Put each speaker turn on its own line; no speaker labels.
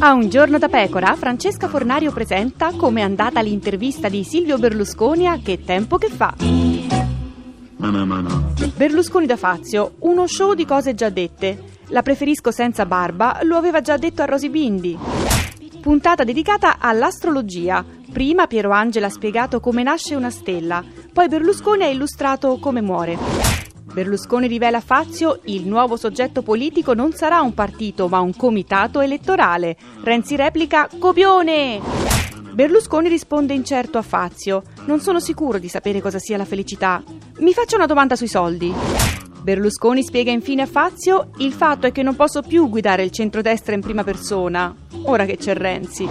A un giorno da pecora, Francesca Fornario presenta come è andata l'intervista di Silvio Berlusconi a Che tempo che fa. Berlusconi da Fazio, uno show di cose già dette. La preferisco senza barba, lo aveva già detto a Rosy Bindi. Puntata dedicata all'astrologia. Prima Piero Angela ha spiegato come nasce una stella, poi Berlusconi ha illustrato come muore. Berlusconi rivela a Fazio il nuovo soggetto politico non sarà un partito ma un comitato elettorale. Renzi replica copione! Berlusconi risponde incerto a Fazio. Non sono sicuro di sapere cosa sia la felicità. Mi faccio una domanda sui soldi. Berlusconi spiega infine a Fazio il fatto è che non posso più guidare il centrodestra in prima persona, ora che c'è Renzi.